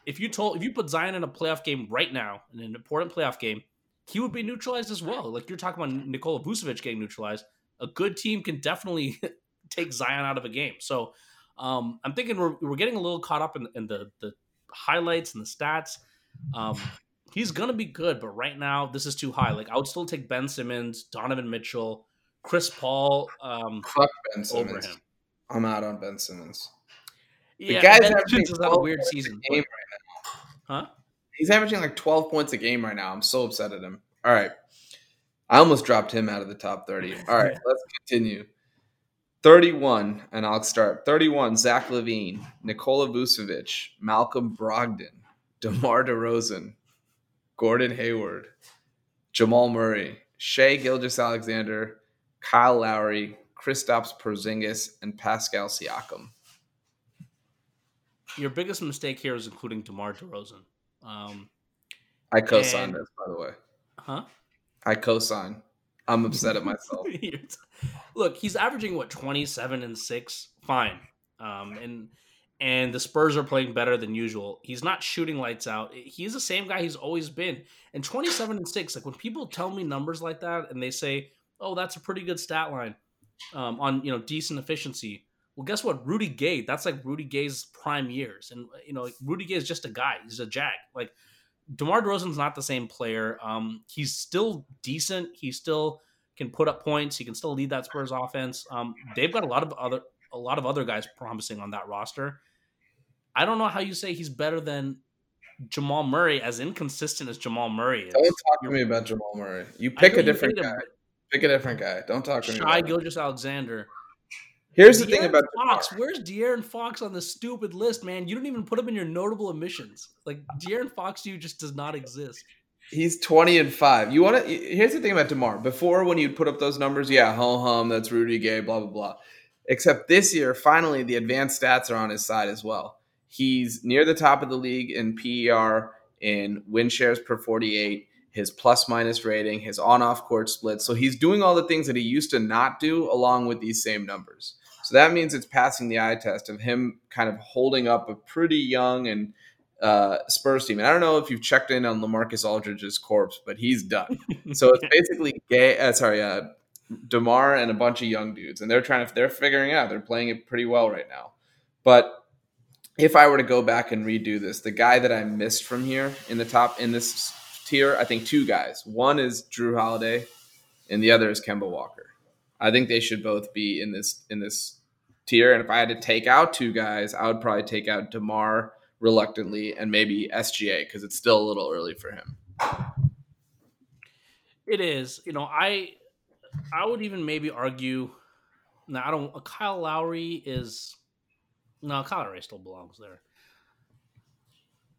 if you told if you put Zion in a playoff game right now, in an important playoff game, he would be neutralized as well. Like you're talking about Nikola Vucevic getting neutralized. A good team can definitely take Zion out of a game. So um, I'm thinking we're, we're getting a little caught up in, in the, the highlights and the stats. Um, he's gonna be good, but right now this is too high. Like I would still take Ben Simmons, Donovan Mitchell, Chris Paul. Um, Fuck Ben Simmons. I'm out on Ben Simmons. The yeah, guy's ben had a weird season. Game right now. Huh? He's averaging like 12 points a game right now. I'm so upset at him. All right. I almost dropped him out of the top 30. All right, let's continue. 31, and I'll start. 31, Zach LaVine, Nikola Vucevic, Malcolm Brogdon, DeMar DeRozan, Gordon Hayward, Jamal Murray, Shai Gilgeous-Alexander, Kyle Lowry, Kristaps Porzingis, and Pascal Siakam. Your biggest mistake here is including DeMar DeRozan. Um, I co-sign this, by the way. Huh? I co-sign. I'm upset at myself. Look, he's averaging what 27 and six. Fine, um, and and the Spurs are playing better than usual. He's not shooting lights out. He's the same guy he's always been. And 27 and six. Like when people tell me numbers like that, and they say, "Oh, that's a pretty good stat line um, on you know decent efficiency." Well, guess what? Rudy Gay. That's like Rudy Gay's prime years, and you know Rudy Gay is just a guy. He's a jag. Like DeMar DeRozan's not the same player. Um, he's still decent. He still can put up points. He can still lead that Spurs offense. Um, they've got a lot of other a lot of other guys promising on that roster. I don't know how you say he's better than Jamal Murray, as inconsistent as Jamal Murray is. Don't talk to me about Jamal Murray. You pick a different guy. Pick a different guy. Don't talk to me. Shai Gilgeous-Alexander Here's the thing about Fox. DeMar. Where's De'Aaron Fox on the stupid list, man? You don't even put him in your notable omissions. Like De'Aaron Fox, you just does not exist. He's twenty and five. You want to? Here's the thing about DeMar. Before, when you'd put up those numbers, yeah, ho hum, that's Rudy Gay, blah blah blah. Except this year, finally, the advanced stats are on his side as well. He's near the top of the league in PER, in win shares per forty eight his plus minus rating, his on off court split. So he's doing all the things that he used to not do along with these same numbers. So that means it's passing the eye test of him kind of holding up a pretty young and uh, Spurs team. And I don't know if you've checked in on LaMarcus Aldridge's corpse, but he's done. so it's basically gay. Uh, sorry, uh, DeMar and a bunch of young dudes, and they're trying to they're figuring out. They're playing it pretty well right now. But if I were to go back and redo this, the guy that I missed from here in the top in this tier, I think two guys. One is Jrue Holiday, and the other is Kemba Walker. I think they should both be in this in this tier. And if I had to take out two guys, I would probably take out DeMar reluctantly and maybe SGA because it's still a little early for him. It is. You know, I I would even maybe argue. Now I don't. Kyle Lowry is no. Kyle Lowry still belongs there.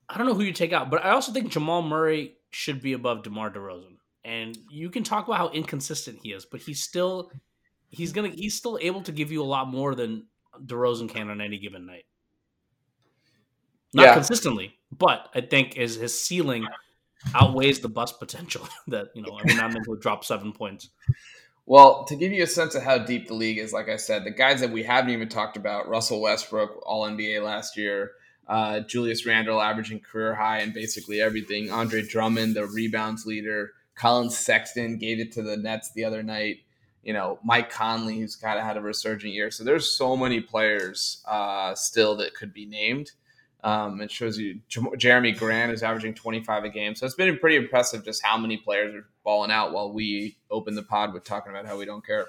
I don't know who you take out, but I also think Jamal Murray should be above DeMar DeRozan. And you can talk about how inconsistent he is, but he's still he's gonna he's still able to give you a lot more than DeRozan can on any given night. Not yeah. consistently, but I think is his ceiling outweighs the bust potential that you know every now and then he'll drop seven points. Well, to give you a sense of how deep the league is, like I said, the guys that we haven't even talked about: Russell Westbrook, All NBA last year, uh, Julius Randle averaging career high in basically everything, Andre Drummond, the rebounds leader, Collin Sexton gave it to the Nets the other night you know, Mike Conley, who's kind of had a resurgent year. So there's so many players uh, still that could be named. Um, it shows you J- Jerami Grant is averaging 25 a game. So it's been pretty impressive just how many players are balling out while we open the pod with talking about how we don't care.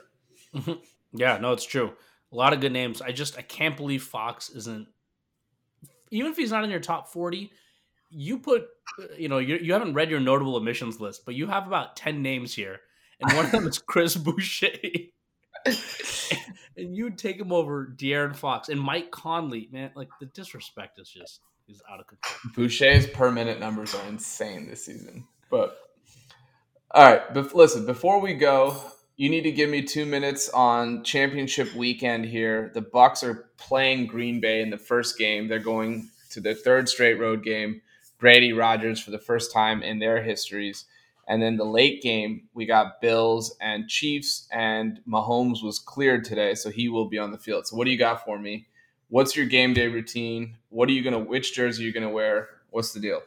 yeah, no, it's true. A lot of good names. I just I can't believe Fox isn't even if he's not in your top 40, you put you know, you, you haven't read your notable omissions list, but you have about 10 names here. And one of them is Chris Boucher. and you'd take him over De'Aaron Fox and Mike Conley, man. Like the disrespect is just is out of control. Boucher's per minute numbers are insane this season. But all right, but listen, before we go, you need to give me two minutes on championship weekend here. The Bucs are playing Green Bay in the first game. They're going to their third straight road game. Brady Rodgers for the first time in their histories. And then the late game, we got Bills and Chiefs, and Mahomes was cleared today, so he will be on the field. So, what do you got for me? What's your game day routine? What are you gonna? Which jersey are you gonna wear? What's the deal?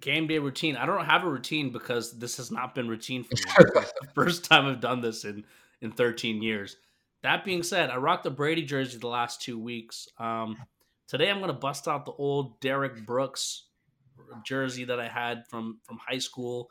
Game day routine. I don't have a routine because this has not been routine for me. first time I've done this in in 13 years. That being said, I rocked the Brady jersey the last two weeks. Um, today I'm gonna bust out the old Derrick Brooks jersey that I had from from high school.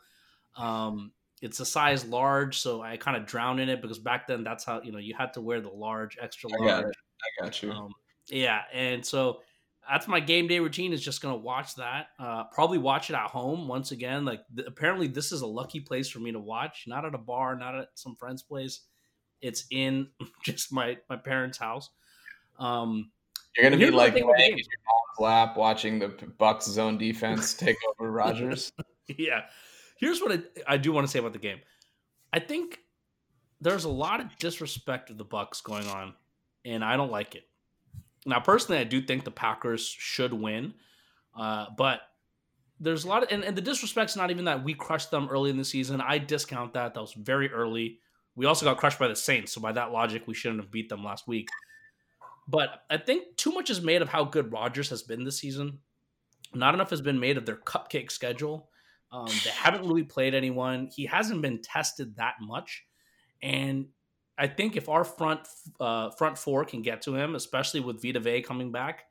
Um, it's a size large, so I kind of drown in it because back then that's how you know you had to wear the large, extra large. I got, I got you. Um, yeah, and so that's my game day routine is just gonna watch that. Uh, probably watch it at home once again. Like th- apparently this is a lucky place for me to watch, not at a bar, not at some friend's place. It's in just my my parents' house. Um, You're gonna be like lap watching the Bucs zone defense take over Rodgers. yeah. Here's what I, I do want to say about the game. I think there's a lot of disrespect of the Bucs going on, and I don't like it. Now, personally, I do think the Packers should win, uh, but there's a lot of and, and the disrespect's not even that we crushed them early in the season. I discount that. That was very early. We also got crushed by the Saints, so by that logic, we shouldn't have beat them last week. But I think too much is made of how good Rodgers has been this season. Not enough has been made of their cupcake schedule. Um, they haven't really played anyone. He hasn't been tested that much, and I think if our front uh, front four can get to him, especially with Vita Vea coming back,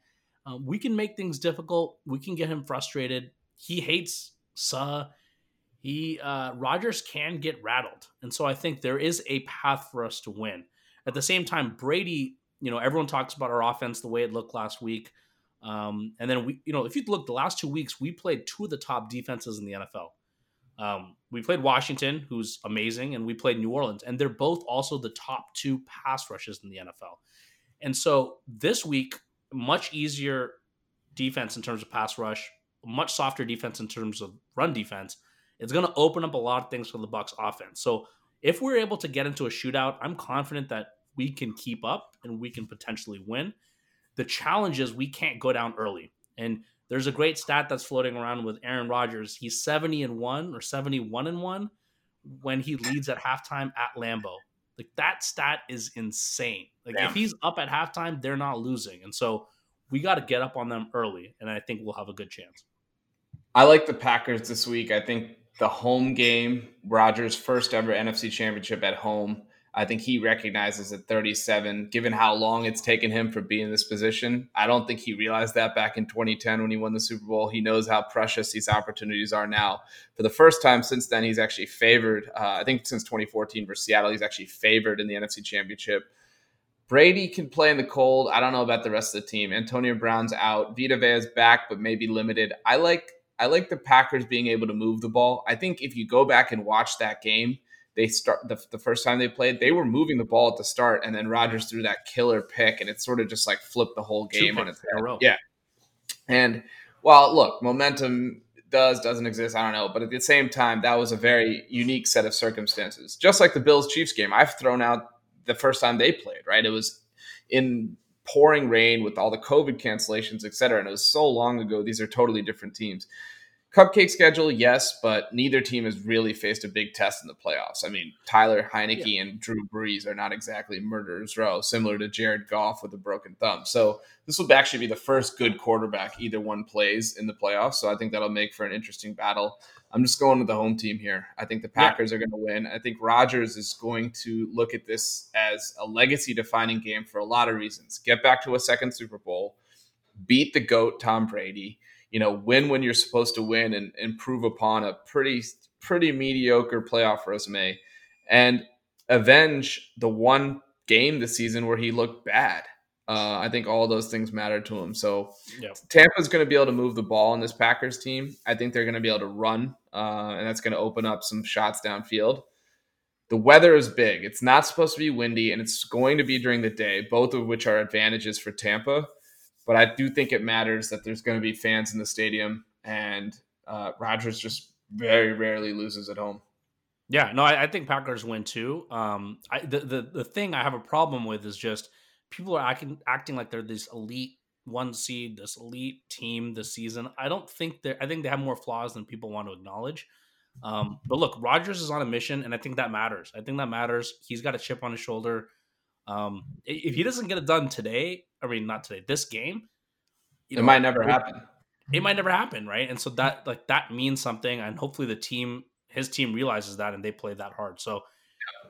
um, we can make things difficult. We can get him frustrated. He hates Suh. He uh, Rodgers can get rattled, and so I think there is a path for us to win. At the same time, Brady you know, everyone talks about our offense the way it looked last week. Um, and then we, you know, if you look the last two weeks, we played two of the top defenses in the NFL. Um, we played Washington, who's amazing, and we played New Orleans, and they're both also the top two pass rushes in the NFL. And so this week, much easier defense in terms of pass rush, much softer defense in terms of run defense. It's going to open up a lot of things for the Bucs offense. So if we're able to get into a shootout, I'm confident that we can keep up and we can potentially win. The challenge is we can't go down early. And there's a great stat that's floating around with Aaron Rodgers. He's 70 and 1 or 71 and 1 when he leads at halftime at Lambeau. Like that stat is insane. Like Damn. if he's up at halftime, they're not losing. And so we got to get up on them early and I think we'll have a good chance. I like the Packers this week. I think the home game, Rodgers' first ever NFC championship at home. I think he recognizes at 37, given how long it's taken him for being in this position. I don't think he realized that back in 2010 when he won the Super Bowl. He knows how precious these opportunities are now. For the first time since then, he's actually favored. Uh, I think since 2014 versus Seattle, he's actually favored in the NFC Championship. Brady can play in the cold. I don't know about the rest of the team. Antonio Brown's out. Vita Vea's back, but maybe limited. I like I like the Packers being able to move the ball. I think if you go back and watch that game – they start the, the first time they played, they were moving the ball at the start, and then Rodgers threw that killer pick, and it sort of just like flipped the whole game on its head. Yeah, and well, look, momentum does doesn't exist. I don't know, but at the same time, that was a very unique set of circumstances. Just like the Bills Chiefs game, I've thrown out the first time they played. Right, it was in pouring rain with all the COVID cancellations, et cetera, and it was so long ago. These are totally different teams Cupcake schedule, yes, but neither team has really faced a big test in the playoffs. I mean, Taylor Heinicke yeah. and Drew Brees are not exactly murderers row, similar to Jared Goff with a broken thumb. So this will actually be the first good quarterback either one plays in the playoffs. So I think that'll make for an interesting battle. I'm just going with the home team here. I think the Packers yeah. are going to win. I think Rodgers is going to look at this as a legacy defining game for a lot of reasons. Get back to a second Super Bowl, beat the GOAT Tom Brady you know, win when you're supposed to win and improve upon a pretty pretty mediocre playoff resume and avenge the one game this season where he looked bad. Uh, I think all those things matter to him. So yep. Tampa's going to be able to move the ball in this Packers team. I think they're going to be able to run, uh, and that's going to open up some shots downfield. The weather is big. It's not supposed to be windy, and it's going to be during the day, both of which are advantages for Tampa. But I do think it matters that there's going to be fans in the stadium, and uh, Rodgers just very rarely loses at home. Yeah, no, I, I think Packers win too. Um, I, the, the the thing I have a problem with is just people are acting acting like they're this elite one seed, this elite team this season. I don't think they're. I think they have more flaws than people want to acknowledge. Um, but look, Rodgers is on a mission, and I think that matters. I think that matters. He's got a chip on his shoulder. Um, if he doesn't get it done today, I mean, not today, this game, you know, it might never it, happen. It might never happen, right? And so that like that means something, and hopefully the team, his team, realizes that and they play that hard. So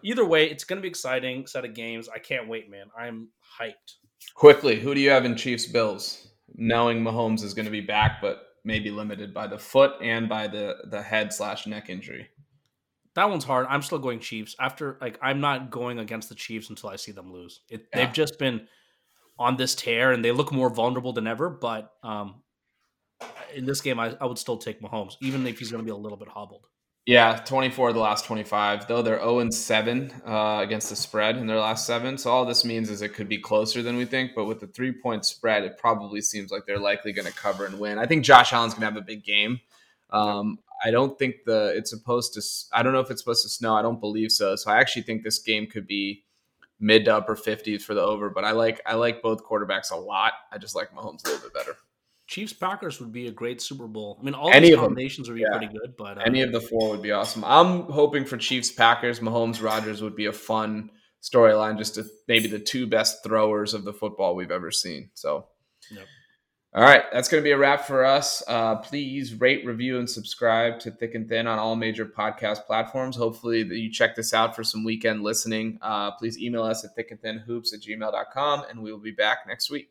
either way, it's going to be exciting set of games. I can't wait, man. I'm hyped. Quickly, who do you have in Chiefs Bills? Knowing Mahomes is going to be back, but maybe limited by the foot and by the the head slash neck injury. That one's hard. I'm still going Chiefs. After like I'm not going against the Chiefs until I see them lose. It, yeah. They've just been on this tear and they look more vulnerable than ever. But um, in this game, I, I would still take Mahomes, even if he's going to be a little bit hobbled. Yeah, 24 of the last 25, though they're 0 and 7 uh, against the spread in their last seven. So all this means is it could be closer than we think. But with the three point spread, it probably seems like they're likely going to cover and win. I think Josh Allen's going to have a big game. Um, I don't think the it's supposed to. I don't know if it's supposed to snow. I don't believe so. So I actually think this game could be mid to upper 50s for the over. But I like I like both quarterbacks a lot. I just like Mahomes a little bit better. Chiefs Packers would be a great Super Bowl. I mean, all Any these combinations would be yeah. pretty good, but uh, any of the four would be awesome. I'm hoping for Chiefs Packers. Mahomes Rodgers would be a fun storyline. Just to, maybe the two best throwers of the football we've ever seen. So. Yep. All right, that's going to be a wrap for us. Uh, please rate, review, and subscribe to Thick and Thin on all major podcast platforms. Hopefully, you check this out for some weekend listening. Uh, please email us at thickandthinhoops at gmail.com, and we will be back next week.